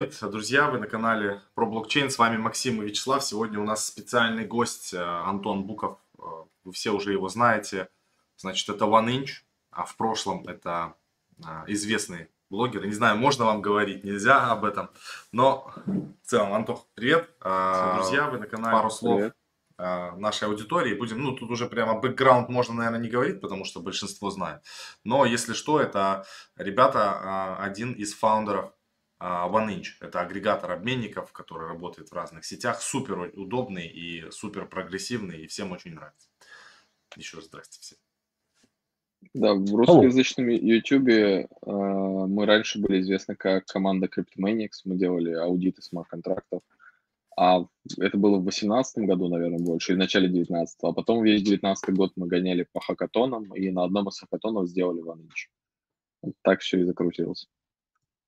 Привет, друзья, вы на канале про блокчейн. С вами Максим и Вячеслав. Сегодня у нас специальный гость э, Антон Буков. Э, вы все уже его знаете. Значит, это OneInch, а в прошлом это э, известный блогер. Не знаю, можно вам говорить, нельзя об этом. Но в целом, Антох, привет. Друзья, вы на канале. Пару слов привет. нашей аудитории. Будем, ну, тут уже прямо бэкграунд можно, наверное, не говорить, потому что большинство знает. Но если что, это ребята, один из фаундеров OneInch – это агрегатор обменников, который работает в разных сетях, супер удобный и супер прогрессивный, и всем очень нравится. Еще раз здрасте всем. Да, в русскоязычном YouTube э, мы раньше были известны как команда CryptoManiacs, мы делали аудиты смарт-контрактов, а это было в 2018 году, наверное, больше, или в начале 19 а потом весь 19 год мы гоняли по хакатонам, и на одном из хакатонов сделали OneInch. Вот так все и закрутилось.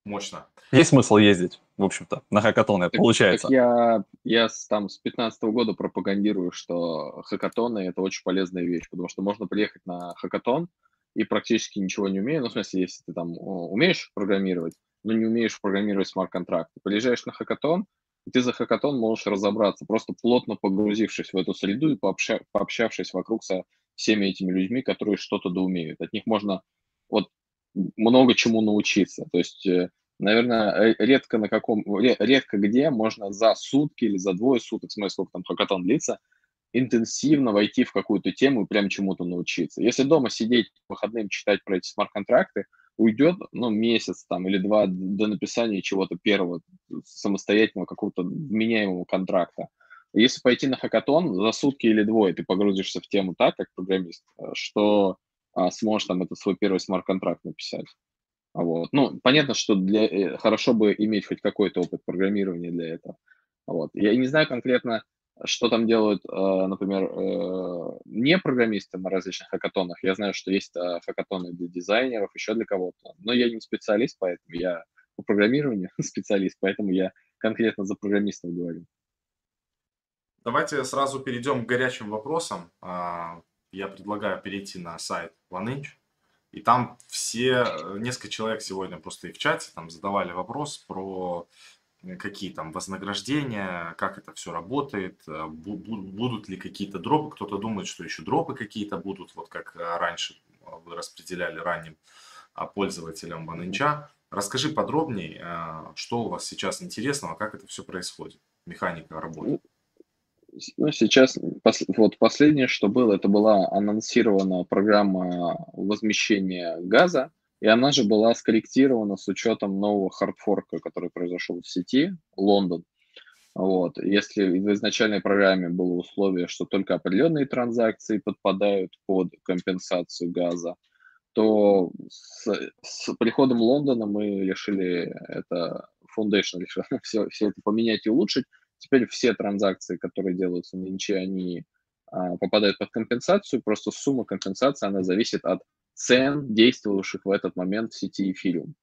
Мощно. Есть смысл ездить, в общем-то, на хакатоны, так, получается. Так я, я с, там с 15 года пропагандирую, что хакатоны – это очень полезная вещь, потому что можно приехать на хакатон и практически ничего не умея, ну, в смысле, если ты там умеешь программировать, но не умеешь программировать смарт-контракт. Приезжаешь на хакатон, и ты за хакатон можешь разобраться, просто плотно погрузившись в эту среду и пообща, пообщавшись вокруг со всеми этими людьми, которые что-то да умеют. От них можно вот много чему научиться. То есть, э, наверное, редко на каком, редко где можно за сутки или за двое суток, смотря сколько там хакатон длится, интенсивно войти в какую-то тему и прям чему-то научиться. Если дома сидеть выходным читать про эти смарт-контракты, уйдет ну, месяц там, или два до написания чего-то первого самостоятельного какого-то вменяемого контракта. Если пойти на хакатон, за сутки или двое ты погрузишься в тему так, как программист, э, что а, сможешь там этот свой первый смарт-контракт написать. Вот. Ну, понятно, что для, э, хорошо бы иметь хоть какой-то опыт программирования для этого. Вот. Я не знаю конкретно, что там делают, э, например, э, не программисты на различных хакатонах. Я знаю, что есть хакатоны для дизайнеров, еще для кого-то. Но я не специалист, поэтому я по программированию специалист, поэтому я конкретно за программистов говорю. Давайте сразу перейдем к горячим вопросам. А, я предлагаю перейти на сайт OneInch. И там все, э, несколько человек сегодня просто и в чате там задавали вопрос про э, какие там вознаграждения, как это все работает, э, будут ли какие-то дропы. Кто-то думает, что еще дропы какие-то будут, вот как раньше вы распределяли ранним а, пользователям OneInch. Расскажи подробнее, что у вас сейчас интересного, как это все происходит, механика работы. Ну, сейчас, вот последнее, что было, это была анонсирована программа возмещения газа, и она же была скорректирована с учетом нового хардфорка, который произошел в сети, Лондон. Вот. Если в изначальной программе было условие, что только определенные транзакции подпадают под компенсацию газа, то с, с приходом Лондона мы решили это, Foundation решил все, все это поменять и улучшить, Теперь все транзакции, которые делаются нынче, они а, попадают под компенсацию, просто сумма компенсации, она зависит от цен, действовавших в этот момент в сети эфириум.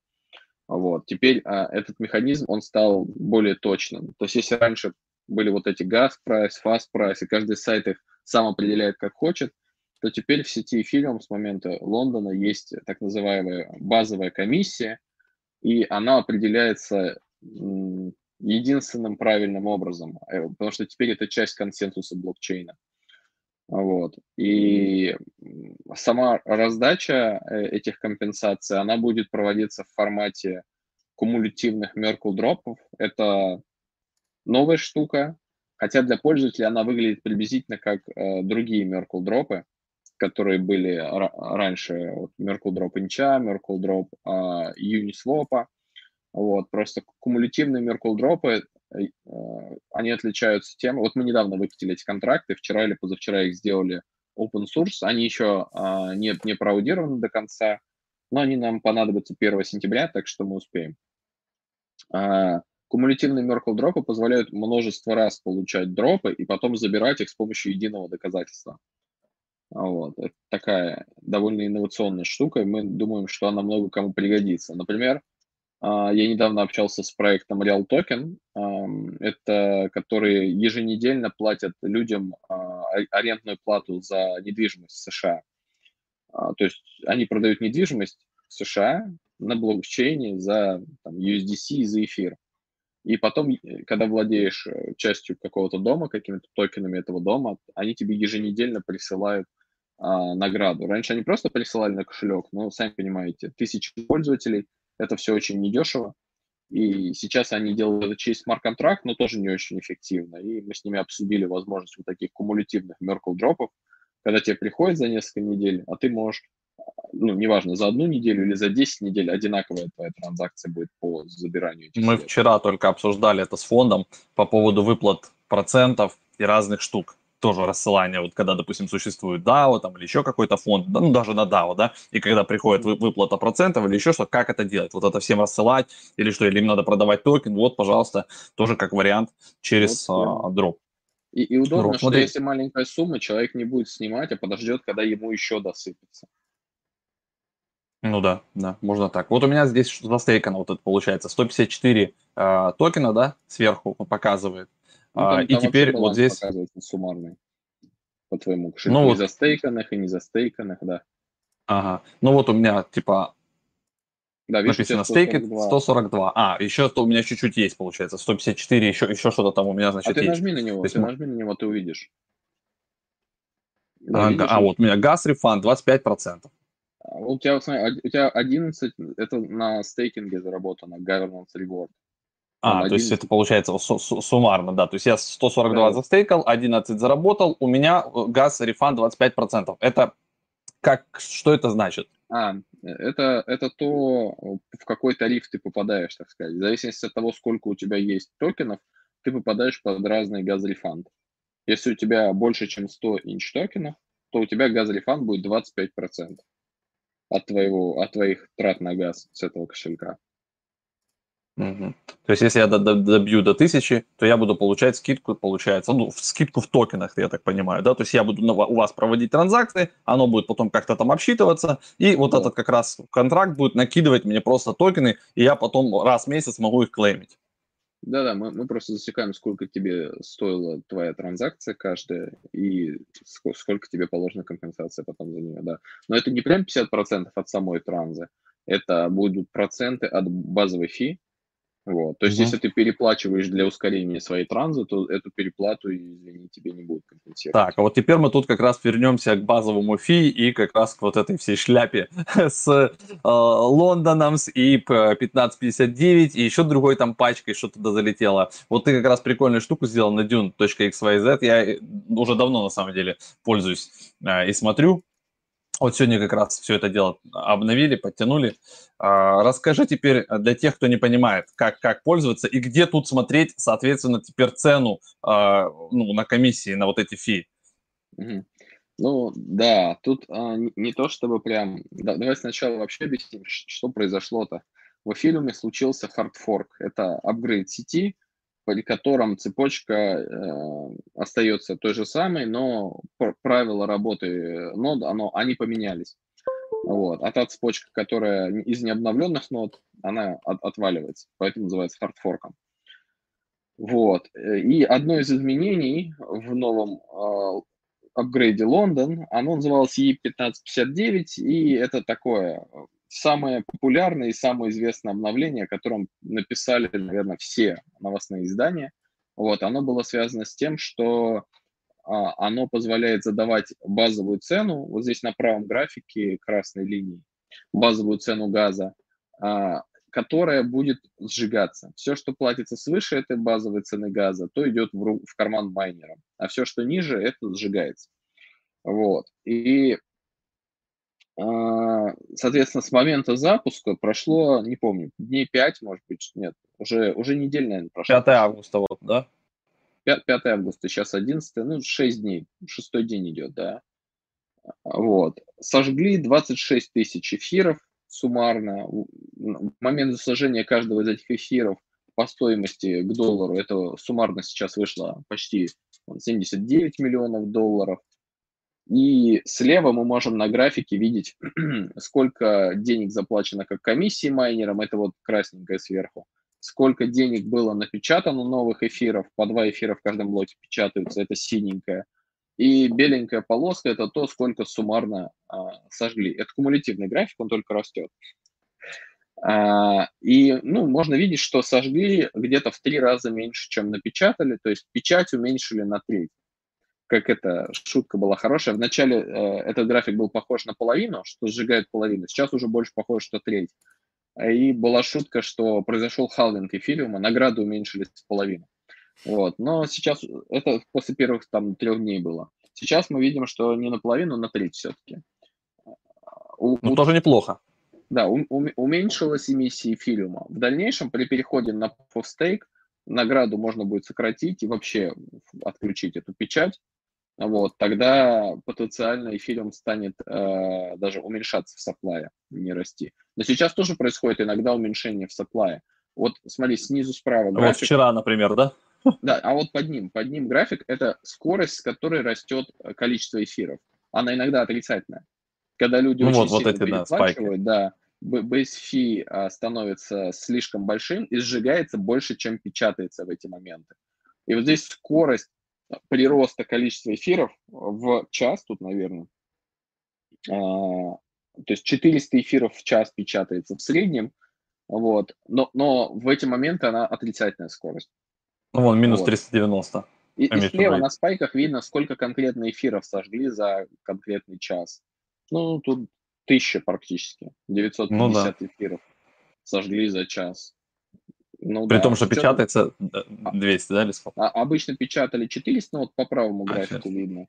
Вот. Теперь а, этот механизм, он стал более точным. То есть если раньше были вот эти газ прайс, фаст прайс, и каждый сайт их сам определяет как хочет, то теперь в сети эфириум с момента Лондона есть так называемая базовая комиссия, и она определяется единственным правильным образом, э, потому что теперь это часть консенсуса блокчейна. Вот. И сама раздача э, этих компенсаций, она будет проводиться в формате кумулятивных Merkle дропов. Это новая штука, хотя для пользователя она выглядит приблизительно как э, другие Merkle дропы, которые были раньше, вот Merkle Drop Incha, Merkle Drop э, Uniswap. Вот, просто кумулятивные Merkle дропы, э, они отличаются тем, вот мы недавно выкатили эти контракты, вчера или позавчера их сделали open source, они еще а, не, не проаудированы до конца, но они нам понадобятся 1 сентября, так что мы успеем. А, кумулятивные Merkle дропы позволяют множество раз получать дропы и потом забирать их с помощью единого доказательства. Вот. Это такая довольно инновационная штука, и мы думаем, что она много кому пригодится. Например, я недавно общался с проектом Real Token, это которые еженедельно платят людям а, арендную плату за недвижимость США. А, то есть они продают недвижимость в США на блокчейне за там, USDC и за эфир. И потом, э, когда владеешь э, частью какого-то дома, какими-то токенами этого дома, они тебе еженедельно присылают а, награду. Раньше они просто присылали на кошелек, но, сами понимаете, тысячи пользователей, это все очень недешево. И сейчас они делают это через смарт-контракт, но тоже не очень эффективно. И мы с ними обсудили возможность вот таких кумулятивных Merkle дропов, когда тебе приходит за несколько недель, а ты можешь, ну, неважно, за одну неделю или за 10 недель одинаковая твоя транзакция будет по забиранию этих Мы средств. вчера только обсуждали это с фондом по поводу выплат процентов и разных штук тоже рассылание, вот когда, допустим, существует DAO там, или еще какой-то фонд, ну, даже на DAO, да, и когда приходит выплата процентов или еще что, как это делать? Вот это всем рассылать или что, или им надо продавать токен, вот, пожалуйста, тоже как вариант через вот, а, дроп. И, и удобно, дроп. что Смотри. если маленькая сумма, человек не будет снимать, а подождет, когда ему еще досыпется. Ну да, да, можно так. Вот у меня здесь застейкано вот это получается 154 э, токена, да, сверху показывает. Ну, там, а, и теперь вот здесь... Суммарный по твоему кошельку. Ну, и вот... застейканных, и не застейканных, да. Ага. Ну вот у меня типа да, видишь, написано стейкет 142. А, еще у меня чуть-чуть есть, получается. 154, еще, еще что-то там у меня, значит, А ты есть. нажми на него, есть, ты нажми на него, ты увидишь. Да, а, видишь, а вот у меня газ рефанд 25%. А, у тебя, смотри, у тебя 11, это на стейкинге заработано, governance reward. А, то есть это получается суммарно, да. То есть я 142 да. застейкал, 11 заработал, у меня э, газ рефанд 25%. Это как, что это значит? А, это, это то, в какой тариф ты попадаешь, так сказать. В зависимости от того, сколько у тебя есть токенов, ты попадаешь под разный газрефанд. Если у тебя больше, чем 100 инч токенов, то у тебя газрефанд будет 25% от, твоего, от твоих трат на газ с этого кошелька. Угу. То есть, если я добью до тысячи, то я буду получать скидку, получается, ну, скидку в токенах, я так понимаю, да, то есть я буду у вас проводить транзакции, оно будет потом как-то там обсчитываться, и вот да. этот как раз контракт будет накидывать мне просто токены, и я потом раз в месяц могу их клеймить. Да-да, мы, мы просто засекаем, сколько тебе стоила твоя транзакция каждая, и сколько, сколько тебе положена компенсация потом за нее, да. Но это не прям 50% от самой транзы, это будут проценты от базовой фи, вот. То есть, угу. если ты переплачиваешь для ускорения своей транзы, то эту переплату, извини, тебе не будет компенсировать. Так, а вот теперь мы тут как раз вернемся к базовому фи и как раз к вот этой всей шляпе с э, Лондоном, с ИП 1559 и еще другой там пачкой что туда залетело. Вот ты как раз прикольную штуку сделал на dune.xyz. Я э, уже давно на самом деле пользуюсь э, и смотрю. Вот сегодня как раз все это дело обновили, подтянули. А, расскажи теперь для тех, кто не понимает, как, как пользоваться и где тут смотреть, соответственно, теперь цену а, ну, на комиссии, на вот эти фи. Ну, да, тут а, не то чтобы прям... Да, давай сначала вообще объясним, что произошло-то. В эфириуме случился хардфорк. Это апгрейд сети, при котором цепочка э, остается той же самой, но правила работы нод, оно, они поменялись. Вот. А та цепочка, которая из необновленных нод, она от, отваливается, поэтому называется хардфорком. Вот. И одно из изменений в новом э, апгрейде Лондон, оно называлось E1559, и это такое самое популярное и самое известное обновление, о котором написали, наверное, все новостные издания. Вот, оно было связано с тем, что а, оно позволяет задавать базовую цену, вот здесь на правом графике красной линии, базовую цену газа, а, которая будет сжигаться. Все, что платится свыше этой базовой цены газа, то идет в, в карман майнера, а все, что ниже, это сжигается. Вот. И соответственно, с момента запуска прошло, не помню, дней 5, может быть, нет, уже, уже недель, наверное, прошло. 5 августа, вот, да? 5, 5 августа, сейчас 11, ну, 6 дней, шестой день идет, да. Вот. Сожгли 26 тысяч эфиров суммарно. В момент сожжения каждого из этих эфиров по стоимости к доллару, это суммарно сейчас вышло почти 79 миллионов долларов. И слева мы можем на графике видеть, сколько денег заплачено как комиссии майнерам, это вот красненькое сверху, сколько денег было напечатано новых эфиров, по два эфира в каждом блоке печатаются, это синенькое. И беленькая полоска – это то, сколько суммарно а, сожгли. Это кумулятивный график, он только растет. А, и, ну, можно видеть, что сожгли где-то в три раза меньше, чем напечатали, то есть печать уменьшили на треть. Как эта шутка была хорошая. Вначале э, этот график был похож на половину, что сжигает половину, сейчас уже больше похож, что треть. И была шутка, что произошел халвинг эфириума, награды уменьшились в половину. Вот. Но сейчас это после первых там трех дней было. Сейчас мы видим, что не наполовину, а на треть все-таки. У, ну, у... тоже неплохо. Да, у, у, уменьшилась эмиссия эфириума. В дальнейшем при переходе на Stake награду можно будет сократить и вообще отключить эту печать. Вот, тогда потенциально эфириум станет э, даже уменьшаться в саплае, не расти. Но сейчас тоже происходит иногда уменьшение в саплае. Вот смотри, снизу справа график. Вот вчера, например, да? Да, а вот под ним, под ним график – это скорость, с которой растет количество эфиров. Она иногда отрицательная. Когда люди ну, очень вот, сильно вот эти, переплачивают, да, да base fee становится слишком большим и сжигается больше, чем печатается в эти моменты. И вот здесь скорость прироста количества эфиров в час, тут, наверное, а, то есть 400 эфиров в час печатается в среднем, вот, но, но в эти моменты она отрицательная скорость. Ну, вон, минус вот. 390. И, и слева на спайках видно, сколько конкретно эфиров сожгли за конкретный час. Ну, тут тысяча практически. 950 ну, да. эфиров сожгли за час. Ну, При да, том, что печатается 200, да, или сколько? А, обычно печатали 400, но вот по правому а, графику а, видно.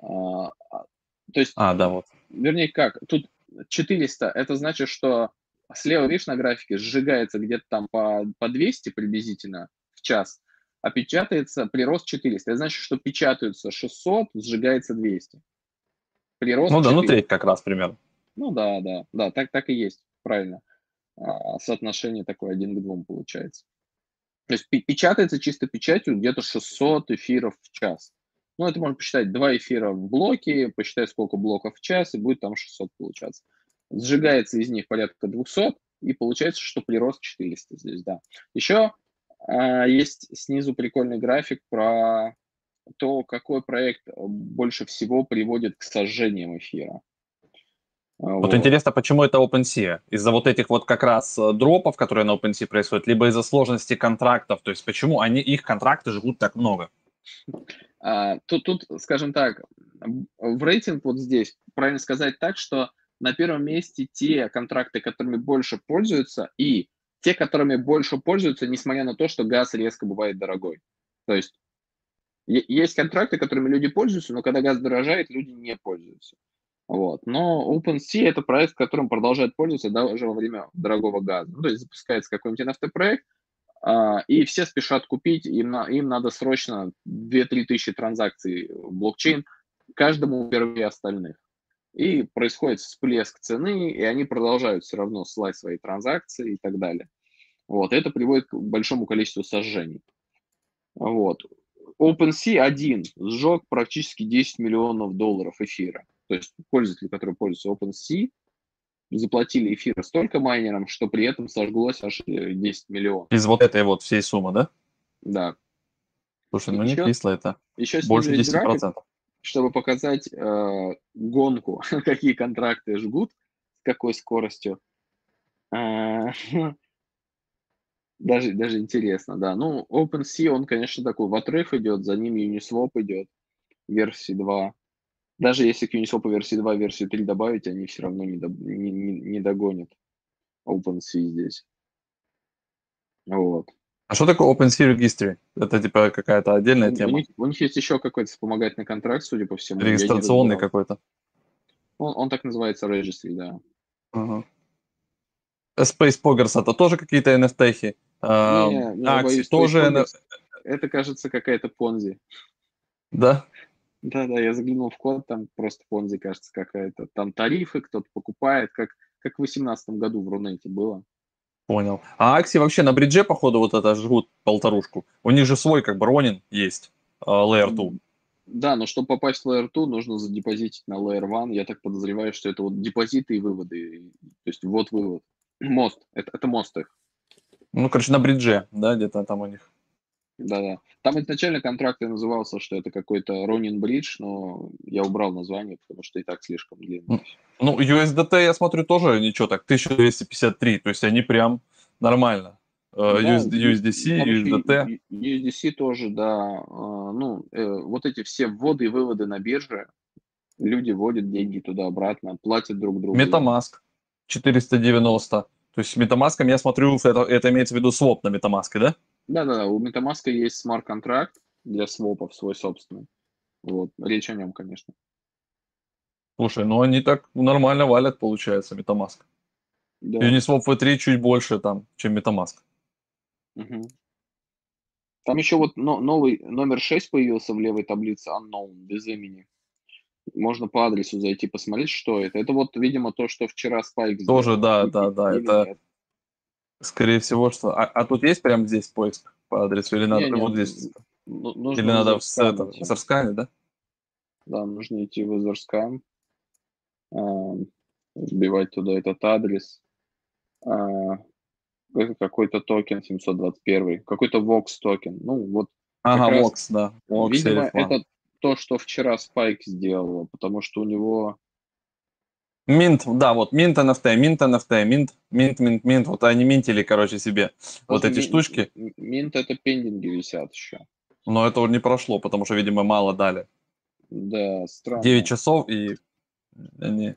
А, а, то есть, а, да, вот. Вернее, как, тут 400, это значит, что слева, видишь, на графике сжигается где-то там по, по 200 приблизительно в час, а печатается прирост 400. Это значит, что печатаются 600, сжигается 200. Прирост ну да, 400. ну треть как раз примерно. Ну да, да, да, так, так и есть, правильно. А, соотношение такое один к двум получается. То есть печатается чисто печатью где-то 600 эфиров в час. Ну, это можно посчитать 2 эфира в блоке, посчитай, сколько блоков в час, и будет там 600 получаться. Сжигается из них порядка 200, и получается, что прирост 400 здесь, да. Еще а, есть снизу прикольный график про то, какой проект больше всего приводит к сожжениям эфира. Вот, вот интересно, почему это OpenSea? Из-за вот этих вот как раз э, дропов, которые на OpenSea происходят, либо из-за сложности контрактов? То есть почему они, их контракты живут так много? А, тут, тут, скажем так, в рейтинг вот здесь правильно сказать так, что на первом месте те контракты, которыми больше пользуются, и те, которыми больше пользуются, несмотря на то, что газ резко бывает дорогой. То есть есть контракты, которыми люди пользуются, но когда газ дорожает, люди не пользуются. Вот. Но OpenSea – это проект, которым продолжают пользоваться даже во время дорогого газа. Ну, то есть запускается какой-нибудь NFT-проект, а, и все спешат купить, им, на, им надо срочно 2-3 тысячи транзакций в блокчейн, каждому первее остальных. И происходит всплеск цены, и они продолжают все равно слать свои транзакции и так далее. Вот, это приводит к большому количеству сожжений. Вот. OpenSea один сжег практически 10 миллионов долларов эфира. То есть пользователи, которые пользуются OpenSea, заплатили эфира столько майнерам, что при этом сожглось аж 10 э, миллионов. Из вот этой вот всей суммы, да? Да. Слушай, ну еще, не кисло это. Еще Больше 10%. График, чтобы показать э, гонку, какие контракты жгут, с какой скоростью. А, Даже, даже интересно, да. Ну, OpenSea, он, конечно, такой в отрыв идет, за ним Uniswap идет, версии 2. Даже если к Uniswap версии 2, версию 3 добавить, они все равно не, до, не, не, не догонят OpenSea здесь. Вот. А что такое OpenSea Registry? Это типа какая-то отдельная у, тема? У них, у них есть еще какой-то вспомогательный контракт, судя по всему. Регистрационный какой-то? Он, он так называется Registry, да. Ага. Space Poggers это тоже какие-то NFT-хи? Не, не, Акси тоже... Это, кажется, какая-то понзи. Да? Да-да, я заглянул в код, там просто понзи, кажется, какая-то. Там тарифы, кто-то покупает, как, как в 2018 году в Рунете было. Понял. А Акси вообще на бридже, походу, вот это жгут полторушку. У них же свой, как бы, Ронин есть, uh, Layer 2. Да, но чтобы попасть в Layer 2, нужно задепозитить на Layer 1. Я так подозреваю, что это вот депозиты и выводы. То есть вот вывод. Мост. Это, это мост их. Ну, короче, на бридже, да, где-то там у них. Да-да. Там изначально контракт и назывался, что это какой-то Ронин Бридж, но я убрал название, потому что и так слишком длинный. Ну, USDT, я смотрю, тоже ничего так, 1253, то есть они прям нормально. Э, Да, USDC, USDT. USDC тоже, да. А, Ну, э, вот эти все вводы и выводы на бирже, люди вводят деньги туда-обратно, платят друг другу. Metamask 490. То есть с Metamask, я смотрю, это, это имеется в виду своп на Metamask, да? Да-да-да, у MetaMask есть смарт-контракт для свопов свой собственный. Вот, речь о нем, конечно. Слушай, ну они так нормально валят, получается, Metamask. Да. Uniswap V3 чуть больше там, чем Metamask. Мгм. Там еще вот но- новый номер 6 появился в левой таблице Unknown, без имени. Можно по адресу зайти посмотреть, что это. Это вот, видимо, то, что вчера Spike Тоже, сделал. да, да, да, это-. Скорее всего, что... А, а тут есть прямо здесь поиск по адресу? Или надо Не-не, вот здесь? ну, нужно Или надо в это, в Сарскане, да? Да, нужно идти в Userscan, а, вбивать туда этот адрес. А, это какой-то токен 721, какой-то Vox токен. Ну, вот, Ага, Vox, да. Vox видимо, это то, что вчера Spike сделал, потому что у него Mint, да, вот Mint NFT, Mint NFT, Mint, Mint, Mint, Mint. Вот они минтили, короче, себе вот эти штучки. м- Mint это pending и висят еще. Но это не прошло, потому что, видимо, мало дали. Да, странно. 9 часов и они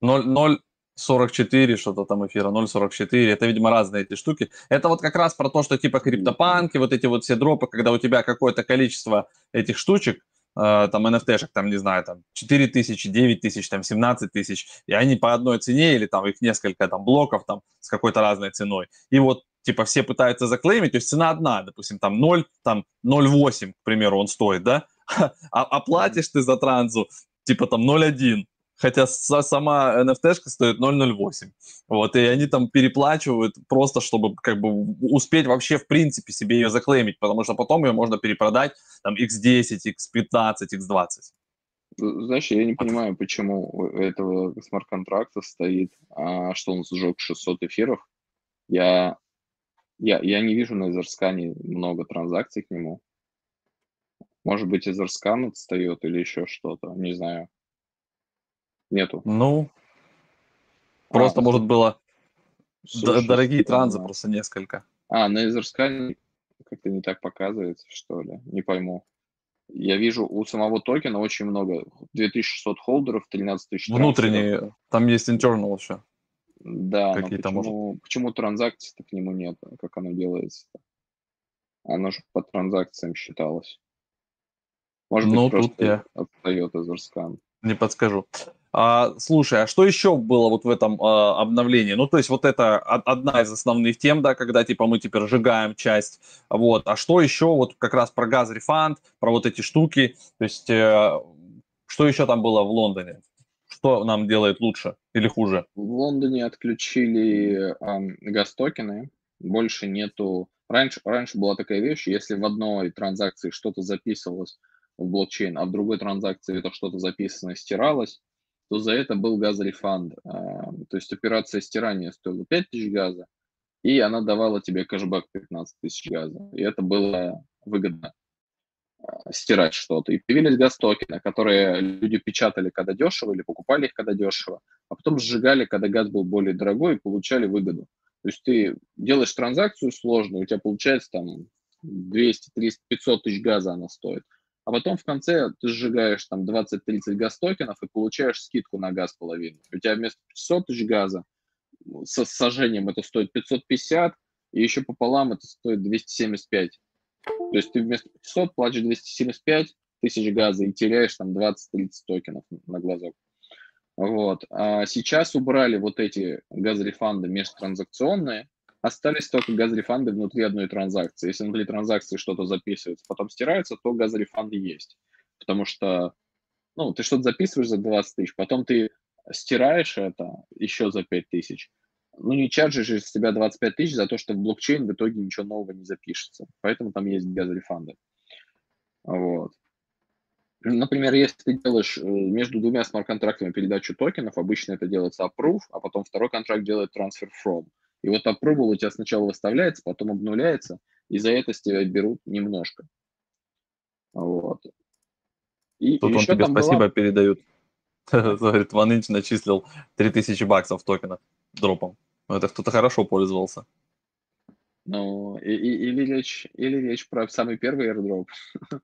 0,044 что-то там эфира, 0,44. Это, видимо, разные эти штуки. Это вот как раз про то, что типа криптопанки, вот эти вот все дропы, когда у тебя какое-то количество этих штучек, там NFT-шек, там, не знаю, там 4 тысячи, 9 тысяч, там 17 тысяч, и они по одной цене, или там их несколько там блоков там с какой-то разной ценой. И вот типа все пытаются заклеймить, то есть цена одна, допустим, там 0, там 0,8, к примеру, он стоит, да, а, а платишь ты за транзу типа там 0,1, хотя са- сама NFT-шка стоит 0,08. Вот, и они там переплачивают просто, чтобы как бы успеть вообще в принципе себе ее заклеймить, потому что потом ее можно перепродать там x10, x15, x20. Знаешь, я не понимаю, почему у этого смарт-контракта стоит, а, что он сжег 600 эфиров. Я, я, я не вижу на Эзерскане много транзакций к нему. Может быть, Эзерскан отстает или еще что-то, не знаю. Нету. Ну, просто, А, может, было д- слушай, дорогие транзы странно. просто несколько. А, на Эзерскане как-то не так показывается, что ли? Не пойму. Я вижу у самого токена очень много. 2600 холдеров, 13 тысяч трансферов. Внутренние, там есть internal еще. Да, но какие-то, может. почему, почему транзакций-то к нему нет? Как оно делается -то? Оно же по транзакциям считалось. Может быть, Ну, тут просто я- отстает Эзерскан. Не подскажу. А, слушай, а что еще было вот в этом а, обновлении? Ну, то есть вот это од- одна из основных тем, да, когда типа мы теперь сжигаем часть, вот. А что еще вот как раз про газ рефанд, про вот эти штуки, то есть э, что еще там было в Лондоне? Что нам делает лучше или хуже? В Лондоне отключили ам, газ-токены, больше нету... Раньше, раньше была такая вещь, если в одной транзакции что-то записывалось в блокчейн, а в другой транзакции это что-то записанное стиралось, то за это был газорефанд. А, То есть операция стирания стоила 5000 газа, и она давала тебе кэшбэк 15 тысяч газа. И это было выгодно а, стирать что-то. И появились газ-токены, которые люди печатали, когда дешево, или покупали их, когда дешево, а потом сжигали, когда газ был более дорогой, и получали выгоду. То есть ты делаешь транзакцию сложную, у тебя получается там 200, 300, 500 тысяч газа она стоит. А потом в конце ты сжигаешь там 20-30 газ-токенов и получаешь скидку на газ половину. У тебя вместо 500 тысяч газа со сожжением это стоит 550, и еще пополам это стоит 275. То есть ты вместо 500 платишь 275 тысяч газа и теряешь там 20-30 токенов на глазок. Вот. А сейчас убрали вот эти газрефанды межтранзакционные, остались только газрефанды внутри одной транзакции. Если внутри транзакции что-то записывается, потом стирается, то газрефанды есть. Потому что ну, ты что-то записываешь за 20 тысяч, потом ты стираешь это еще за 5 тысяч. Ну, не чарджишь же с тебя 25 тысяч за то, что в блокчейн в итоге ничего нового не запишется. Поэтому там есть газрефанды. Вот. Например, если ты делаешь э, между двумя смарт-контрактами передачу токенов, обычно это делается approve, а потом второй контракт делает transfer from. И вот approval у тебя сначала выставляется, потом обнуляется, и за это с тебя берут немножко. Вот. И, Тут и он тебе спасибо была... передают. Говорит, Ваныч начислил 3000 баксов токена дропом. Ну, это кто-то хорошо пользовался. Ну, и, и, или, речь, или речь про самый первый airdrop.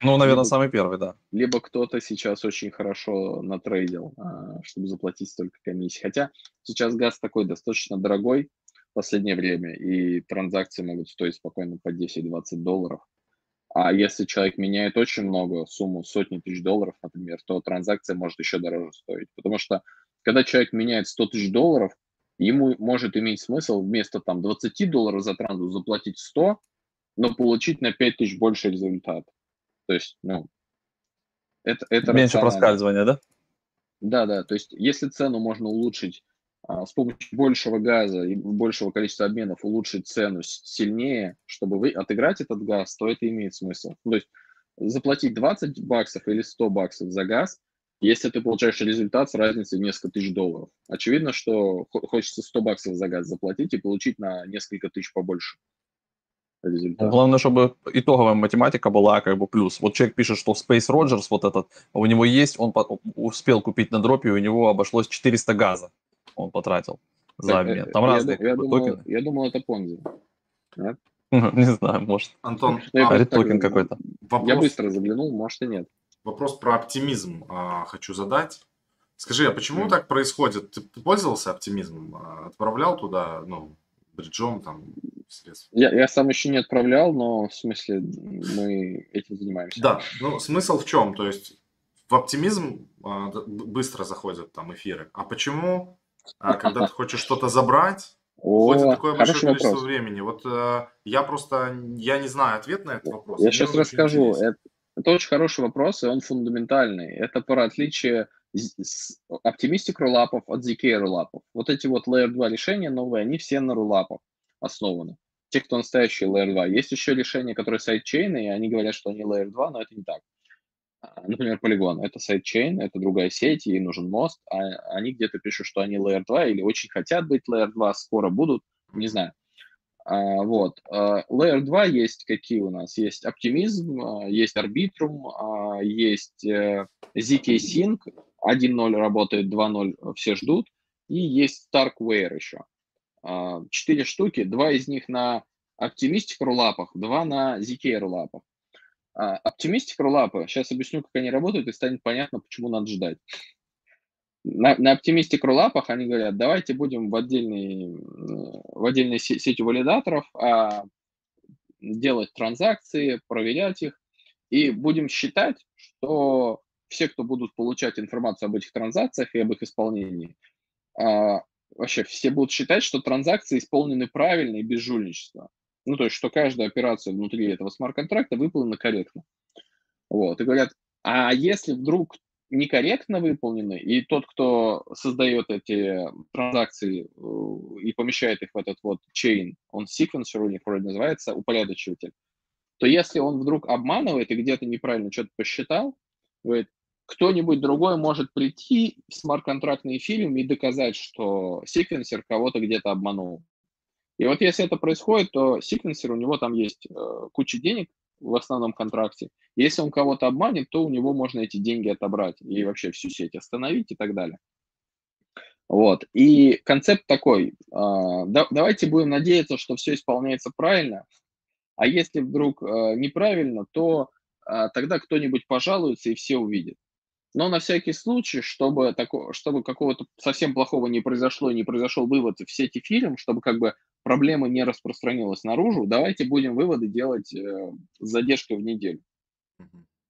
Ну, наверное, либо, самый первый, да. Либо кто-то сейчас очень хорошо натрейдил, а, чтобы заплатить столько комиссий. Хотя сейчас газ такой достаточно дорогой в последнее время, и транзакции могут стоить спокойно по 10-20 долларов. А если человек меняет очень много, сумму сотни тысяч долларов, например, то транзакция может еще дороже стоить. Потому что когда человек меняет 100 тысяч долларов, ему может иметь смысл вместо там 20 долларов за транзу заплатить 100, но получить на 5 тысяч больше результат. То есть, ну, это, это Меньше проскальзывания, да? Да, да. То есть, если цену можно улучшить с помощью большего газа и большего количества обменов улучшить цену сильнее, чтобы вы отыграть этот газ, то это имеет смысл. То есть заплатить 20 баксов или 100 баксов за газ, если ты получаешь результат с разницей в несколько тысяч долларов. Очевидно, что хочется 100 баксов за газ заплатить и получить на несколько тысяч побольше результат. Главное, чтобы итоговая математика была как бы плюс. Вот человек пишет, что Space Rogers вот этот, у него есть, он успел купить на дропе, у него обошлось 400 газа он потратил за обмен. Там я, разные я, я, думал, я думал, это Понзи. Не знаю, может. Антон, а, токен какой-то. Вопрос, я быстро заглянул, может и нет. Вопрос про оптимизм а, хочу задать. Скажи, а почему mm. так происходит? Ты пользовался оптимизмом? А, отправлял туда, ну, бриджом там средств? Я, я сам еще не отправлял, но в смысле мы этим занимаемся. Да, ну смысл в чем? То есть в оптимизм а, быстро заходят там эфиры. А почему а когда ты хочешь что-то забрать, уходит такое большое количество вопрос. времени. Вот э, я просто, я не знаю ответ на этот вопрос. Я Мне сейчас расскажу. Это, это очень хороший вопрос, и он фундаментальный. Это про отличие optimistic rollup ов от ZK rollup ов. Вот эти вот Layer 2 решения новые, они все на rollup ах основаны. Те, кто настоящие Layer 2. Есть еще решения, которые sidechain ы, и они говорят, что они Layer 2, но это не так. А, например, Polygon, это sidechain, это другая сеть, ей нужен мост, а они где-то пишут, что они Layer 2 или очень хотят быть Layer 2, скоро будут, не знаю. А, вот. А, Layer 2 есть какие у нас? Есть оптимизм, а, есть Arbitrum, а, есть э, ZK Sync, 1.0 работает, 2.0 все ждут, и есть Starkware еще. Четыре штуки, два из них на Optimistic рулапах, два на ZK рулапах. Оптимистик роллапы, сейчас объясню, как они работают, и станет понятно, почему надо ждать. На, на оптимистик роллапах они говорят, давайте будем в, отдельной, в отдельной сети валидаторов а, делать транзакции, проверять их, и будем считать, что все, кто будут получать информацию об этих транзакциях и об их исполнении, а, вообще все будут считать, что транзакции исполнены правильно и без жульничества. Ну, то есть, что каждая операция внутри этого смарт-контракта выполнена корректно. Вот. И говорят, а если вдруг некорректно выполнены, и тот, кто создает эти транзакции э, и помещает их в этот вот chain, он sequencer у них вроде называется, упорядочиватель, то если он вдруг обманывает и где-то неправильно что-то посчитал, говорит, кто-нибудь другой может прийти в смарт-контрактный фильм и доказать, что секвенсер кого-то где-то обманул. И вот если это происходит, то секвенсер, у него там есть э, куча денег в основном контракте. Если он кого-то обманет, то у него можно эти деньги отобрать и вообще всю сеть остановить и так далее. Вот. И концепт такой. Э, да, давайте будем надеяться, что все исполняется правильно. А если вдруг э, неправильно, то э, тогда кто-нибудь пожалуется и все увидят. Но на всякий случай, чтобы, тако, чтобы какого-то совсем плохого не произошло, не произошел вывод в сети фильм, чтобы как бы проблема не распространилась наружу, давайте будем выводы делать э, с задержкой в неделю.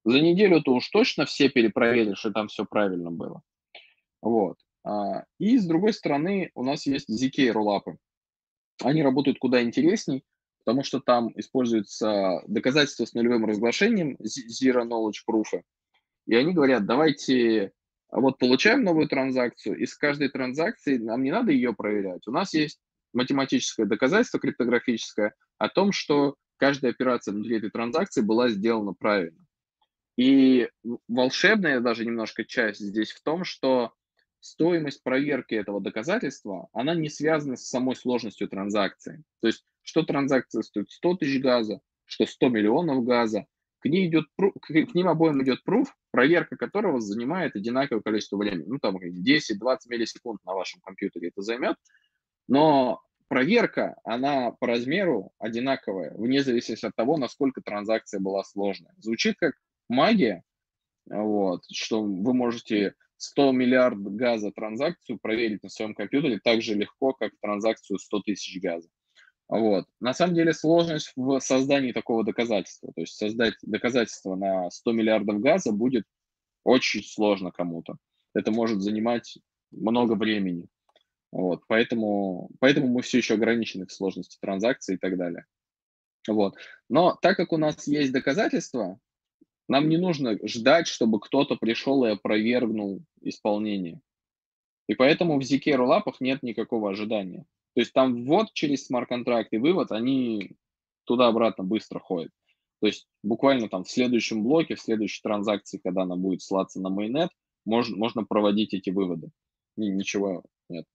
За неделю-то уж точно все перепроверили, что там все правильно было. Вот. А, и с другой стороны у нас есть ZK рулапы. Они работают куда интересней, потому что там используется доказательство с нулевым разглашением, Zero Knowledge Proof. И они говорят, давайте вот получаем новую транзакцию, и с каждой транзакции нам не надо ее проверять. У нас есть математическое доказательство криптографическое о том, что каждая операция внутри этой транзакции была сделана правильно. И волшебная даже немножко часть здесь в том, что стоимость проверки этого доказательства, она не связана с самой сложностью транзакции. То есть, что транзакция стоит 100 тысяч газа, что 100 миллионов газа, к, ней идет, к ним обоим идет пруф, проверка которого занимает одинаковое количество времени. Ну, там 10-20 миллисекунд на вашем компьютере это займет. Но проверка, она по размеру одинаковая, вне зависимости от того, насколько транзакция была сложная. Звучит как магия, вот, что вы можете 100 миллиард газа транзакцию проверить на своем компьютере так же легко, как транзакцию 100 тысяч газа. Вот. На самом деле сложность в создании такого доказательства. То есть создать доказательство на 100 миллиардов газа будет очень сложно кому-то. Это может занимать много времени. Вот. Поэтому, поэтому мы все еще ограничены в сложности транзакций и так далее. Вот. Но так как у нас есть доказательства, нам не нужно ждать, чтобы кто-то пришел и опровергнул исполнение. И поэтому в ZK рулапах нет никакого ожидания. То есть там ввод через смарт-контракт и вывод, они туда-обратно быстро ходят. То есть буквально там в следующем блоке, в следующей транзакции, когда она будет слаться на майонет, можно, можно проводить эти выводы. И ничего нет.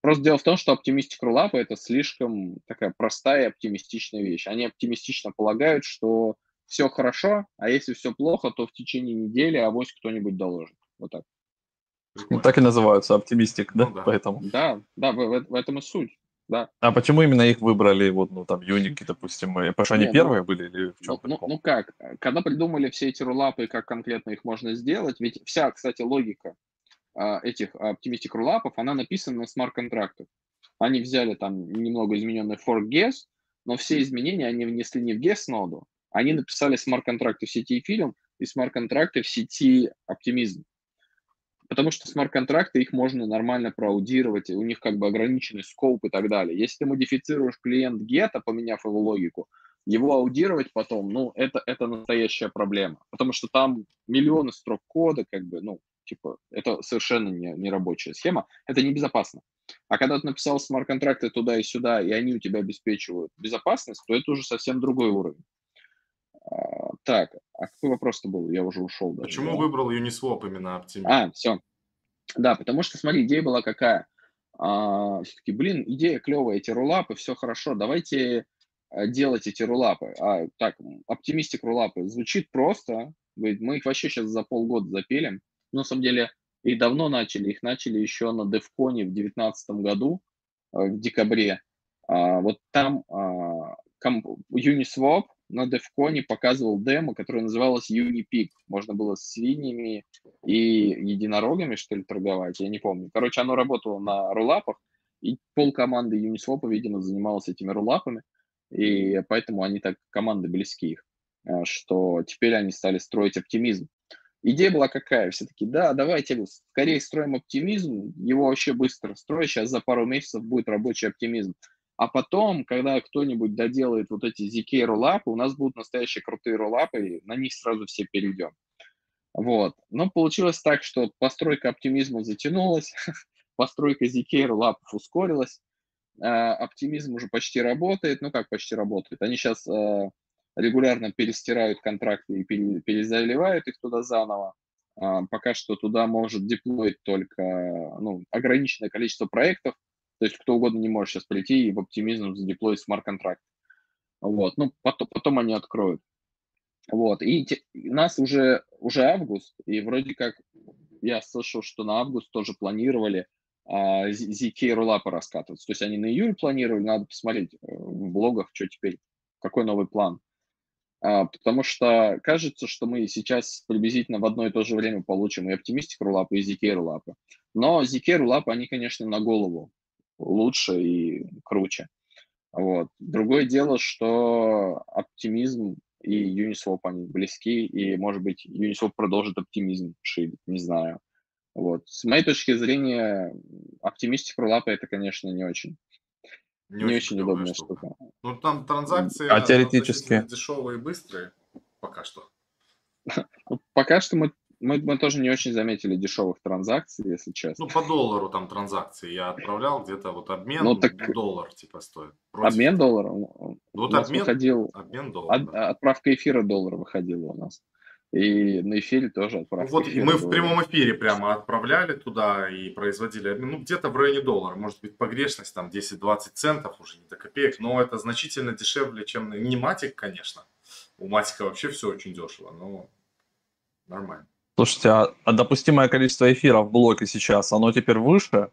Просто дело в том, что оптимистик рулапа это слишком такая простая и оптимистичная вещь. Они оптимистично полагают, что все хорошо, а если все плохо, то в течение недели авось кто-нибудь доложит. Вот так. Ну, так и называются, оптимистик, да? Ну, да. Поэтому. Да, да, в, в, в этом и суть. Да. А почему именно их выбрали, вот, ну, там, юники, допустим, потому что они ну, первые были или в чем ну, ну, ну как, когда придумали все эти рулапы, как конкретно их можно сделать, ведь вся, кстати, логика а, этих оптимистик рулапов, она написана на смарт-контрактах. Они взяли там немного измененный fork guess, но все изменения они внесли не в guess ноду, они написали смарт-контракты в сети эфириум и смарт-контракты в сети оптимизм потому что смарт-контракты, их можно нормально проаудировать, у них как бы ограниченный скоп и так далее. Если ты модифицируешь клиент гета, поменяв его логику, его аудировать потом, ну, это, это настоящая проблема, потому что там миллионы строк кода, как бы, ну, типа, это совершенно не, не рабочая схема, это небезопасно. А когда ты написал смарт-контракты туда и сюда, и они у тебя обеспечивают безопасность, то это уже совсем другой уровень. А, так, а какой вопрос-то был? Я уже ушел. Даже, Почему да? выбрал Uniswap именно Optimism? А, все. Да, потому что, смотри, идея была какая. А, все-таки, блин, идея клевая, эти рулапы, все хорошо, давайте э, делать эти рулапы. А, так, оптимистик рулапы звучит просто, мы их вообще сейчас за полгода запилим. Но, на самом деле, их давно начали, их начали еще на DevCon в 2019 году, э, в декабре. А, вот там а, Uniswap на DevCon показывал демо, которое называлось Unipeak. Можно было с свиньями и единорогами, что ли, торговать, я не помню. Короче, оно работало на рулапах, и пол команды Uniswap, видимо, занималась этими рулапами, и поэтому они так, команды близки их, э, что теперь они стали строить оптимизм. Идея была какая? Все таки да, давайте скорее строим оптимизм, его вообще быстро строить, сейчас за пару месяцев будет рабочий оптимизм. А потом, когда кто-нибудь доделает вот эти ZK роллапы, у нас будут настоящие крутые роллапы, и на них сразу все перейдем. Вот. Но получилось так, что постройка оптимизма затянулась, постройка ZK роллапов ускорилась, а, оптимизм уже почти работает. Ну как почти работает? Они сейчас а, регулярно перестирают контракты и перезаливают их туда заново. А, пока что туда может деплоить только ну, ограниченное количество проектов, то есть кто угодно не может сейчас прийти и в оптимизм задеплоить смарт-контракт. Вот, ну, потом, потом они откроют. Вот, и те, нас уже, уже август, и вроде как я слышал, что на август тоже планировали а, ZK рулапы раскатываться. То есть они на июль планировали, надо посмотреть э, в блогах, что теперь, какой новый план. А, потому что кажется, что мы сейчас приблизительно в одно и то же время получим и оптимистик рулапы, и ZK рулапы. Но ZK рулапы, они, конечно, на голову лучше и круче. Вот. Другое дело, что оптимизм и Uniswap, они близки, и, может быть, Uniswap продолжит оптимизм ширить, не знаю. Вот. С моей точки зрения, оптимистик рулапа это, конечно, не очень. Не, не очень, очень удобная штука. штука. Ну, там транзакции а теоретически дешевые и быстрые пока что. Пока что мы мы, мы тоже не очень заметили дешевых транзакций, если честно. Ну, по доллару там транзакции я отправлял, где-то вот обмен ну, так... доллар типа стоит. Против... Обмен доллара? Вот обмен, выходил... обмен доллара. От, да. Отправка эфира доллара выходила у нас. И на эфире тоже отправка. Вот и мы в прямом эфире прямо отправляли туда и производили, ну, где-то в районе доллара. Может быть, погрешность там 10-20 центов, уже не до копеек, но это значительно дешевле, чем... Не матик, конечно. У матика вообще все очень дешево, но нормально. Слушайте, а, а допустимое количество эфиров в блоке сейчас, оно теперь выше?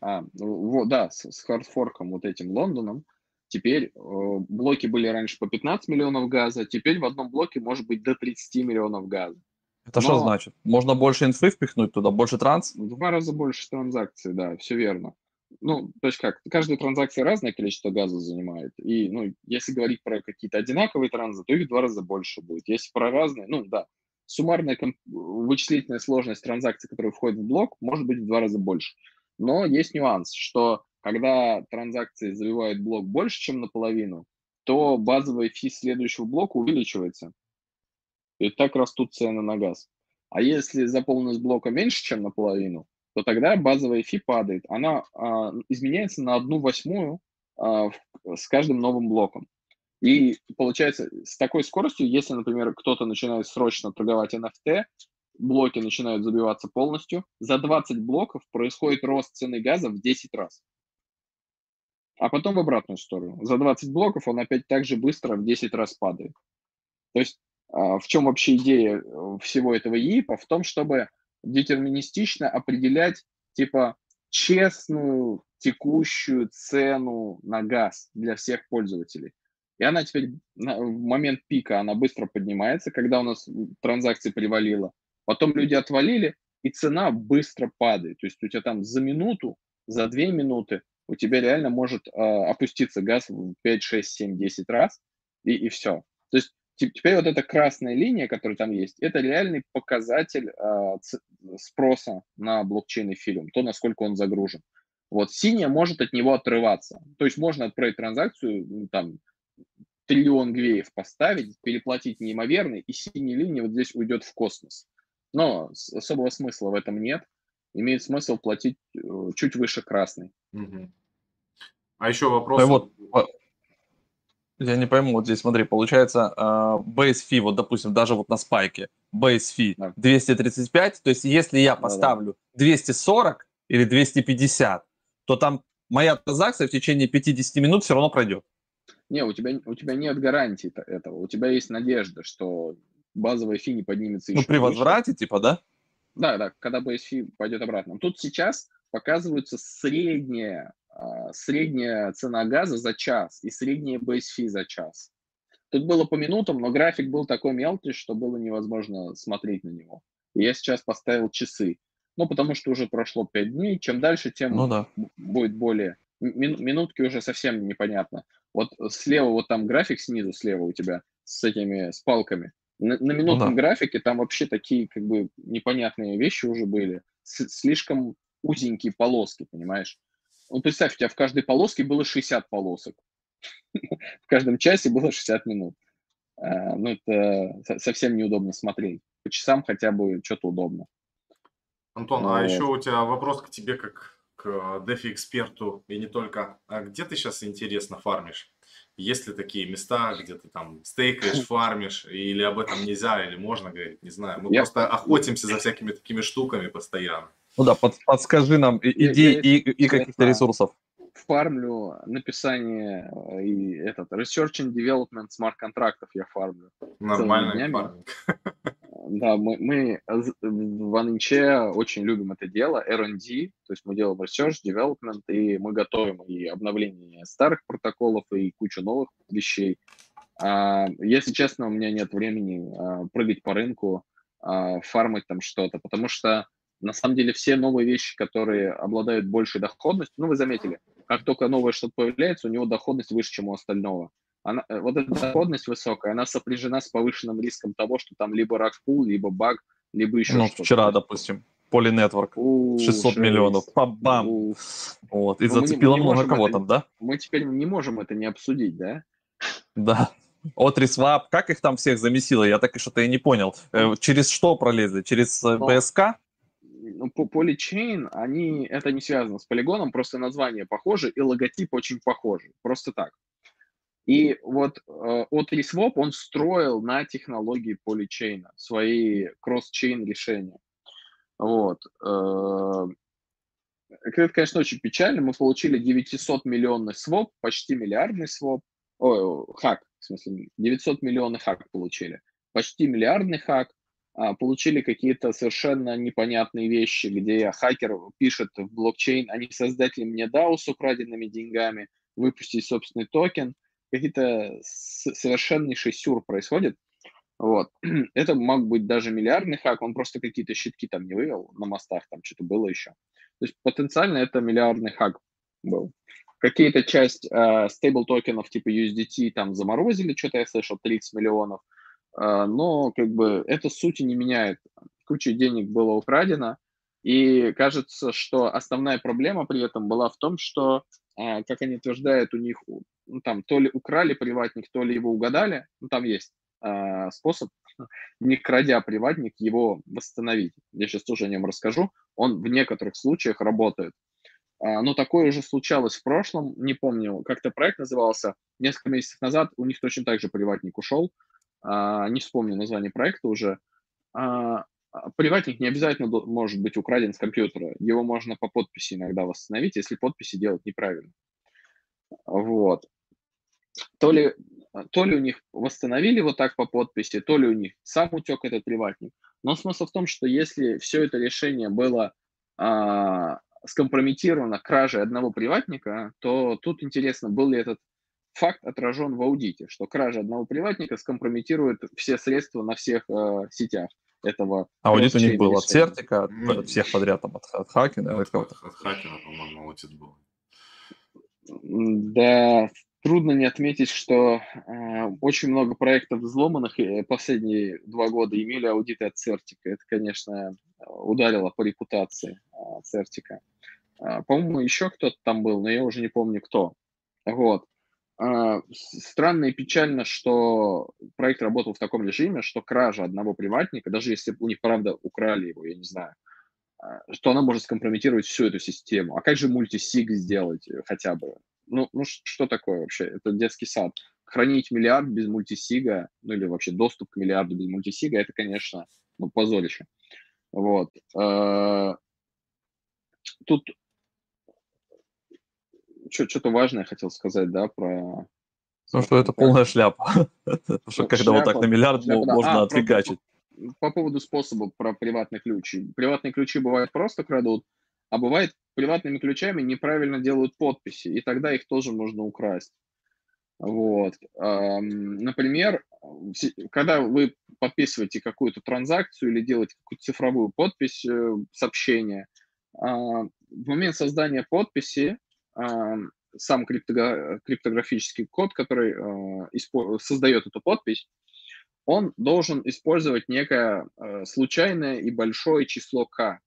А, вот, да, с, с хардфорком вот этим Лондоном, Теперь э, блоки были раньше по 15 миллионов газа, теперь в одном блоке может быть до 30 миллионов газа. Это Но... что значит? Можно больше инфы впихнуть туда, больше транс? В два раза больше транзакций, да, все верно. Ну, то есть как, каждая транзакция разное количество газа занимает. И, ну, если говорить про какие-то одинаковые транзы, то их в два раза больше будет. Если про разные, ну, да, суммарная вычислительная сложность транзакций, которые входят в блок, может быть в два раза больше. Но есть нюанс, что когда транзакции забивают блок больше, чем наполовину, то базовый фи следующего блока увеличивается. И так растут цены на газ. А если заполненность блока меньше, чем наполовину, то тогда базовая фи падает. Она а, изменяется на одну восьмую а, с каждым новым блоком. И получается, с такой скоростью, если, например, кто-то начинает срочно торговать NFT, блоки начинают забиваться полностью, за 20 блоков происходит рост цены газа в 10 раз а потом в обратную сторону. За 20 блоков он опять так же быстро в 10 раз падает. То есть а, в чем вообще идея э, всего этого ИИПа? В том, чтобы детерминистично определять типа честную текущую цену на газ для всех пользователей. И она теперь в момент пика, она быстро поднимается, когда у нас транзакции привалило. Потом люди отвалили, и цена быстро падает. То есть у тебя там за минуту, за две минуты у тебя реально может э, опуститься газ в 5, 6, 7, 10 раз, и, и все. То есть теперь вот эта красная линия, которая там есть, это реальный показатель э, спроса на блокчейн эфириум, то, насколько он загружен. Вот синяя может от него отрываться. То есть можно отправить транзакцию, там, триллион гвеев поставить, переплатить неимоверно, и синяя линия вот здесь уйдет в космос. Но особого смысла в этом нет. Имеет смысл платить э, чуть выше красной. Угу. А еще вопрос. Вот, я не пойму, вот здесь смотри, получается, uh, base fee, вот допустим, даже вот на спайке, base fee да. 235, то есть если я поставлю да, да. 240 или 250, то там моя транзакция в течение 50 минут все равно пройдет. Не, у тебя, у тебя нет гарантии этого, у тебя есть надежда, что базовая фи не поднимется еще Ну, при выше. возврате, типа, да? Да, да, когда fee пойдет обратно. Тут сейчас показывается средняя а, средняя цена газа за час и средняя fee за час. Тут было по минутам, но график был такой мелкий, что было невозможно смотреть на него. И я сейчас поставил часы. Ну, потому что уже прошло 5 дней. Чем дальше, тем ну, да. будет более... Мин, минутки уже совсем непонятно. Вот слева, вот там график снизу, слева у тебя с этими, с палками. На, на минутном ну, да. графике там вообще такие как бы непонятные вещи уже были. С, слишком узенькие полоски, понимаешь? Ну, представь, у тебя в каждой полоске было 60 полосок. В каждом часе было 60 минут. А, ну, это совсем неудобно смотреть. По часам хотя бы что-то удобно. Антон, а еще у тебя вопрос к тебе как к DeFi-эксперту и не только. А где ты сейчас, интересно, фармишь? Есть ли такие места, где ты там стейкаешь, фармишь, или об этом нельзя, или можно говорить, не знаю. Мы Я... просто охотимся за всякими такими штуками постоянно. Ну да, под, подскажи нам идей и, и каких-то ресурсов. Фармлю написание э, и этот research and development смарт-контрактов я фармлю. Фарминг. Да, мы, мы в Анинче очень любим это дело, R&D, то есть мы делаем research, development, и мы готовим и обновление старых протоколов, и кучу новых вещей. А, если честно, у меня нет времени а, прыгать по рынку, а, фармить там что-то, потому что на самом деле все новые вещи, которые обладают большей доходностью, ну, вы заметили, как только новое что-то появляется, у него доходность выше, чем у остального. Она, э, вот эта доходность высокая, она сопряжена с повышенным риском того, что там либо ракпул, либо баг, либо еще ну, что-то. вчера, допустим, Полинетворк, 600 жесть. миллионов, пам-бам. Вот, и ну, зацепило не, много кого это, там, да? Мы теперь не можем это не обсудить, да? Да. Отрисвап, как их там всех замесило, я так и что-то и не понял. Э, через что пролезли? Через э, Но... БСК? ну, Polychain, они, это не связано с полигоном, просто название похоже и логотип очень похожий, просто так. И вот э, OT-Swap он строил на технологии поличейна свои кросс-чейн решения. Вот. Э, это, конечно, очень печально. Мы получили 900 миллионный своп, почти миллиардный своп. Ой, хак, в смысле, 900 миллионных хак получили. Почти миллиардный хак. А, получили какие-то совершенно непонятные вещи, где хакер пишет в блокчейн, они создатели мне DAO с украденными деньгами, выпустить собственный токен. Какие-то совершеннейший сюр происходит. Вот. Это мог быть даже миллиардный хак, он просто какие-то щитки там не вывел на мостах, там что-то было еще. То есть потенциально это миллиардный хак был. Какие-то часть э, стейбл токенов типа USDT там заморозили, что-то я слышал, 30 миллионов. Э, но как бы это сути не меняет. Куча денег было украдено. И кажется, что основная проблема при этом была в том, что, как они утверждают, у них ну, там то ли украли приватник, то ли его угадали. Ну, там есть э, способ, не крадя приватник, его восстановить. Я сейчас тоже о нем расскажу. Он в некоторых случаях работает. А, но такое уже случалось в прошлом, не помню, как-то проект назывался, несколько месяцев назад у них точно так же приватник ушел, а, не вспомню название проекта уже. А, приватник не обязательно может быть украден с компьютера, его можно по подписи иногда восстановить, если подписи делать неправильно. Вот. То ли, то ли у них восстановили вот так по подписи, то ли у них сам утек этот приватник. Но смысл в том, что если все это решение было скомпрометирована кражей одного приватника, то тут интересно, был ли этот факт отражен в аудите, что кража одного приватника скомпрометирует все средства на всех э, сетях этого. Аудит у них был от Цертика, от, от всех подряд, там, от, от Хакина. От, от, от Хакина, по-моему, аудит был. Да, трудно не отметить, что э, очень много проектов взломанных э, последние два года имели аудиты от Цертика. Это, конечно, ударило по репутации э, Цертика. Э, по-моему, еще кто-то там был, но я уже не помню кто. Вот. Э, странно и печально, что проект работал в таком режиме, что кража одного приватника, даже если у них, правда, украли его, я не знаю, что она может скомпрометировать всю эту систему. А как же мультисиг сделать хотя бы? ну, ну что такое вообще? Это детский сад. Хранить миллиард без мультисига, ну или вообще доступ к миллиарду без мультисига, это, конечно, ну, позорище. Вот. Э, тут что-то важное хотел сказать, да, про... Ну, что это полная шляпа. Потому что когда вот так на миллиард можно а, отфигачить. По поводу способа про приватные ключи. Приватные ключи бывают просто крадут, а бывает, приватными ключами неправильно делают подписи, и тогда их тоже можно украсть. Вот. Например, когда вы подписываете какую-то транзакцию или делаете какую-то цифровую подпись э, сообщения, а, в момент создания подписи сам криптографический код, который э, создает эту подпись, он должен использовать некое э, случайное и большое число k.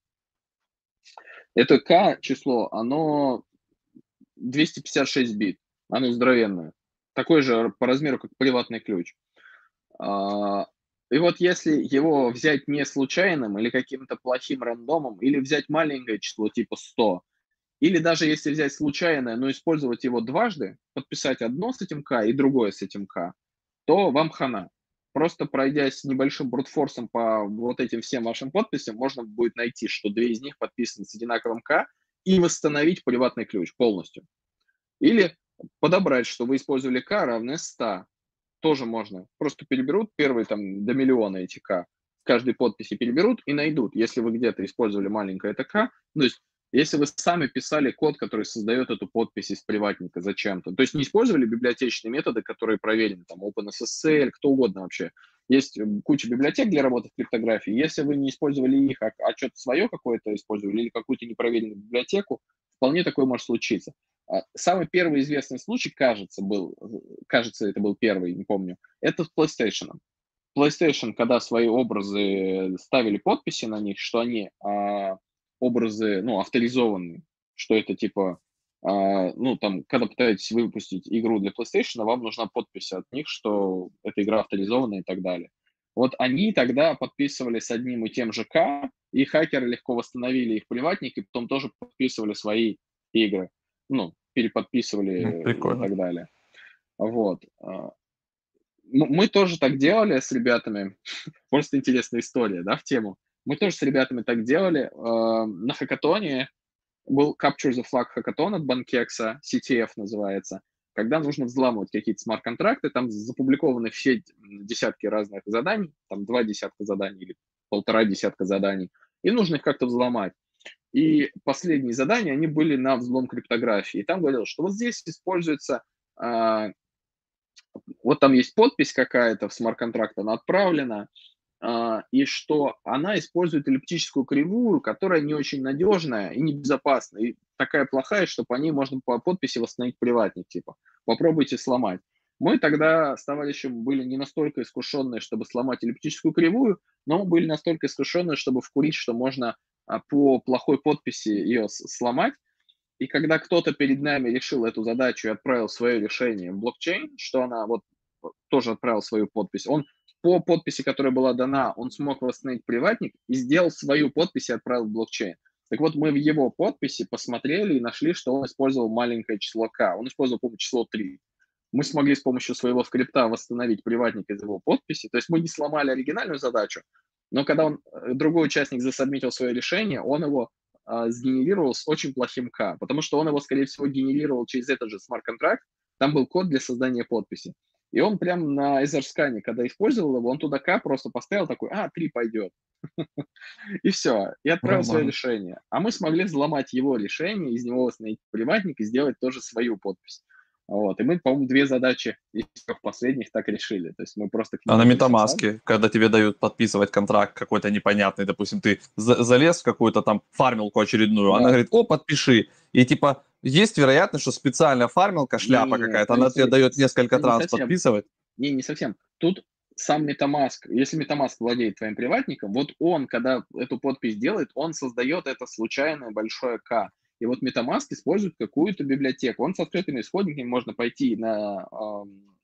Это k число, оно 256 бит, оно здоровенное. Такое же по размеру, как приватный ключ. А, и вот если его взять не случайным или каким-то плохим рандомом, или взять маленькое число типа 100, или даже если взять случайное, но использовать его дважды, подписать одно с этим k и другое с этим k, то вам хана просто пройдясь небольшим брутфорсом по вот этим всем вашим подписям, можно будет найти, что две из них подписаны с одинаковым К, и восстановить приватный ключ полностью. Или подобрать, что вы использовали К равное 100. Тоже можно. Просто переберут первые там до миллиона эти К. В каждой подписи переберут и найдут. Если вы где-то использовали маленькое это К, то есть если вы сами писали код, который создает эту подпись из приватника зачем-то, то есть не использовали библиотечные методы, которые проверены, там OpenSSL, кто угодно вообще. Есть э, куча библиотек для работы в криптографии. Если вы не использовали их, а, а что-то свое какое-то использовали или какую-то непроверенную библиотеку, вполне такое может случиться. А самый первый известный случай, кажется, был, кажется, это был первый, не помню, это с PlayStation. PlayStation, когда свои образы ставили подписи на них, что они а, образы, ну, авторизованные, что это типа, э, ну, там, когда пытаетесь выпустить игру для PlayStation, вам нужна подпись от них, что эта игра авторизована и так далее. Вот они тогда подписывали с одним и тем же К, и хакеры легко восстановили их приватники, и потом тоже подписывали свои игры. Ну, переподписывали ну, и так далее. Вот. А, мы тоже так делали с ребятами. Просто интересная история, да, в тему. Мы тоже с ребятами так делали. А, на хакатоне был Capture the Flag хакатон от Банкекса, CTF называется, когда нужно взламывать какие-то смарт-контракты, там запубликованы все десятки разных заданий, там два десятка заданий или полтора десятка заданий, и нужно их как-то взломать. И последние задания, они были на взлом криптографии. И там говорилось, что вот здесь используется, а, вот там есть подпись какая-то в смарт-контракт, она отправлена, и что она использует эллиптическую кривую, которая не очень надежная и небезопасная, и такая плохая, что по ней можно по подписи восстановить приватник, типа, попробуйте сломать. Мы тогда с товарищем были не настолько искушенные, чтобы сломать эллиптическую кривую, но были настолько искушенные, чтобы вкурить, что можно а, по плохой подписи ее сломать. И когда кто-то перед нами решил эту задачу и отправил свое решение в блокчейн, что она вот тоже отправил свою подпись, он по подписи, которая была дана, он смог восстановить приватник и сделал свою подпись и отправил в блокчейн. Так вот, мы в его подписи посмотрели и нашли, что он использовал маленькое число k. Он использовал, по число 3 мы смогли с помощью своего скрипта восстановить приватник из его подписи. То есть мы не сломали оригинальную задачу, но когда он, э, другой участник засобмитил свое решение, он его а, сгенерировал с очень плохим К, потому что он его, скорее всего, генерировал через этот же смарт-контракт, там был код для создания подписи. И он прям на Etherskane, когда использовал его, он туда К просто поставил такой, а, 3 пойдет. И все, и отправил свое решение. А мы смогли взломать его решение, из него восстановить приватник и сделать тоже свою подпись. Вот. И мы, по-моему, две задачи из трех последних так решили. То есть мы просто... А на Metamask, когда тебе дают подписывать контракт какой-то непонятный, допустим, ты залез в какую-то там фармилку очередную, да. она говорит, о, подпиши. И типа есть вероятность, что специальная фармилка, шляпа не, какая-то, она тебе дает несколько не транс совсем. подписывать? Не, не совсем. Тут сам Metamask, если Metamask владеет твоим приватником, вот он, когда эту подпись делает, он создает это случайное большое К. И вот MetaMask использует какую-то библиотеку. Он с открытыми исходниками, можно пойти на,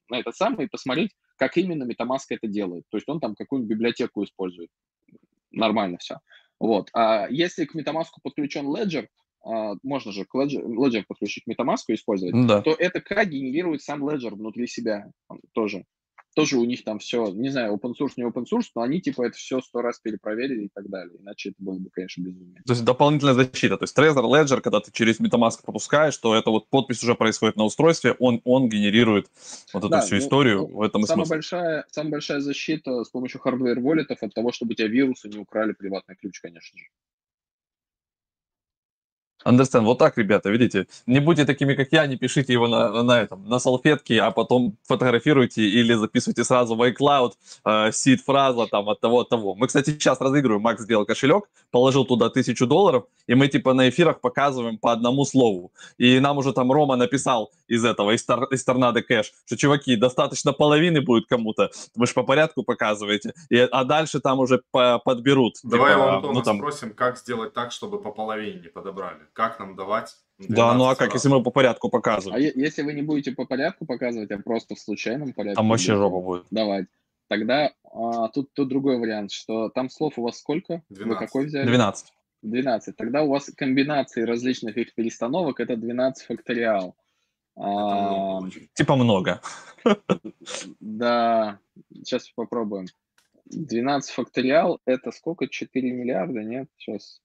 на этот самый и посмотреть, как именно MetaMask это делает. То есть он там какую-нибудь библиотеку использует. Нормально все. Вот. А если к MetaMask подключен Ledger, можно же Ledger, Ledger подключить к MetaMask и использовать, да. то это как генерирует сам Ledger внутри себя тоже тоже у них там все, не знаю, open source, не open source, но они типа это все сто раз перепроверили и так далее. Иначе это было бы, конечно, безумие. То есть дополнительная защита. То есть Trezor Ledger, когда ты через MetaMask пропускаешь, то это вот подпись уже происходит на устройстве, он, он генерирует вот эту да, всю ну, историю ну, в этом самая смысл. большая, самая большая защита с помощью hardware wallet ов от того, чтобы у тебя вирусы не украли приватный ключ, конечно же. Understand. Вот так, ребята, видите. Не будьте такими, как я, не пишите его на, на этом, на салфетке, а потом фотографируйте или записывайте сразу в iCloud э, seed-фраза там от того, от того. Мы, кстати, сейчас разыгрываем. Макс сделал кошелек, положил туда тысячу долларов, и мы типа на эфирах показываем по одному слову. И нам уже там Рома написал из этого, из, тор, из Торнадо Кэш, что, чуваки, достаточно половины будет кому-то. Вы же по порядку показываете. И, а дальше там уже по, подберут. Давай типа, Антона ну, там... спросим, как сделать так, чтобы по половине не подобрали как нам давать. Да, ну а как, раз. если мы по порядку показываем? А если вы не будете по порядку показывать, а просто в случайном порядке? Там вообще жопа будет. Давать. Тогда а, тут, тут другой вариант, что там слов у вас сколько? 12. Вы какой взяли? 12. 12. Тогда у вас комбинации различных их перестановок это 12 факториал. А, типа много. Да, сейчас попробуем. 12 факториал это сколько? 4 миллиарда, нет? Сейчас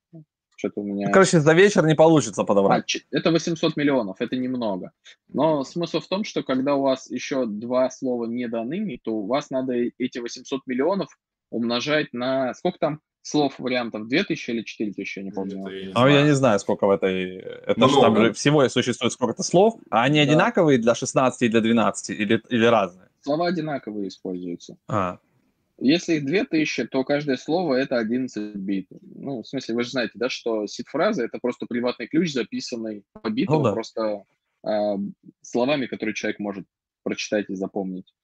что-то у меня... Ну, короче, за вечер не получится подобрать. А, это 800 миллионов, это немного. Но смысл в том, что когда у вас еще два слова не даны, то у вас надо эти 800 миллионов умножать на... Сколько там слов вариантов? 2000 или 4000, я не помню. Я не а я не знаю, сколько в этой... Это же там всего существует сколько-то слов. А они да. одинаковые для 16 и для 12 или, или разные? Слова одинаковые используются. А, если их 2000, то каждое слово это 11 бит. Ну, в смысле, вы же знаете, да, что сид-фраза это просто приватный ключ, записанный по биту, ну, да. просто э, словами, которые человек может прочитать и запомнить.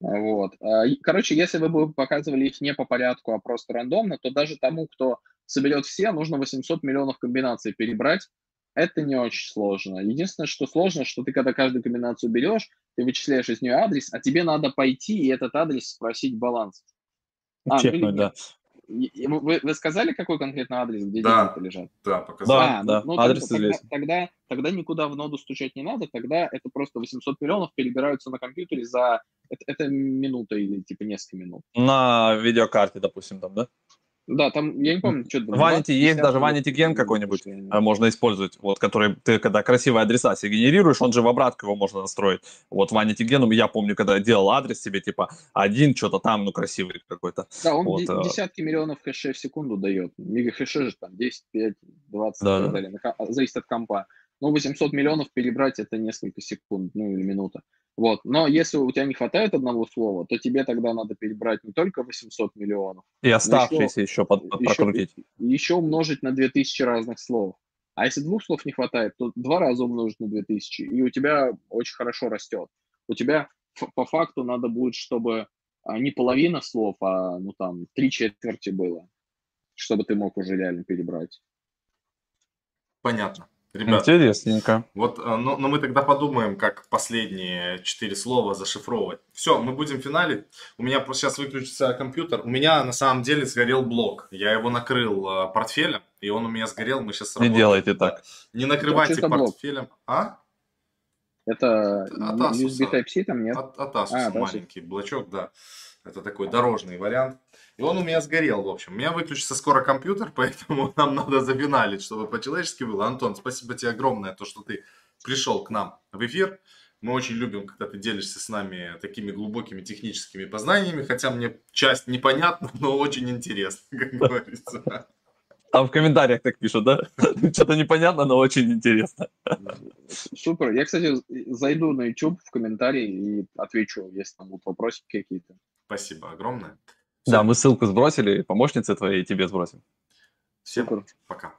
Вот. А, короче, если вы бы показывали их не по порядку, а просто рандомно, то даже тому, кто соберет все, нужно 800 миллионов комбинаций перебрать, это не очень сложно. Единственное, что сложно, что ты когда каждую комбинацию берешь, ты вычисляешь из нее адрес, а тебе надо пойти и этот адрес спросить баланс. А, Чекнуть, да. Вы, вы сказали, какой конкретно адрес, где Да. деньги лежат? Да, показал. Да, А, да, ну, адрес тогда, известен. тогда, тогда никуда в ноду стучать не надо, тогда это просто 800 миллионов перебираются на компьютере за... Это, это минута или типа несколько минут. На видеокарте, допустим, там, да? Да, там, я не помню, что там. 20, есть 50 даже Vanity Gen какой-нибудь, а, можно использовать, вот, который ты, когда красивые адреса себе генерируешь, он же в обратку его можно настроить. Вот Vanity Gen, я помню, когда делал адрес себе, типа, один, что-то там, ну, красивый какой-то. Да, он Вот, де- а- десятки миллионов хэшей в секунду дает. Мегахэши же там 10, 5, 20 Да, и так да. далее. Ко- Зависит от компа. Но 800 миллионов перебрать это несколько секунд, ну или минута. Вот. Но если у тебя не хватает одного слова, то тебе тогда надо перебрать не только 800 миллионов, И оставшиеся еще, под- под- еще- прокрутить. еще умножить на 2000 разных слов. А если двух слов не хватает, то два раза умножить на 2000, и у тебя очень хорошо растет. У тебя по факту надо будет, чтобы а, не половина слов, а ну там три четверти было, чтобы ты мог уже реально перебрать. Понятно. Ребят, Интересненько. вот, э, но, но мы тогда подумаем, как последние четыре слова зашифровывать. Все, мы будем финалить. У меня просто сейчас выключится компьютер. У меня на самом деле сгорел блок. Я его накрыл э, портфелем, и он у меня сгорел. Мы сейчас Не делайте Да. так. Не накрывайте за блок? портфелем. А? Это От USB. Type-C там нет? От, от Asus А, да, маленький блочок, да. Это такой дорожный вариант. И он у меня сгорел, в общем. У меня выключится скоро компьютер, поэтому нам надо зафиналить, чтобы по-человечески было. Антон, спасибо тебе огромное, то, что ты пришел к нам в эфир. Мы очень любим, когда ты делишься с нами такими глубокими техническими познаниями, хотя мне часть непонятна, но очень интересно, как говорится. Там в комментариях так пишут, да? Что-то непонятно, но очень интересно. Супер. Я, кстати, зайду на YouTube в комментарии и отвечу, если там будут вопросики какие-то. Спасибо огромное. Да, мы ссылку сбросили, помощнице твоей тебе сбросим. Всем пока.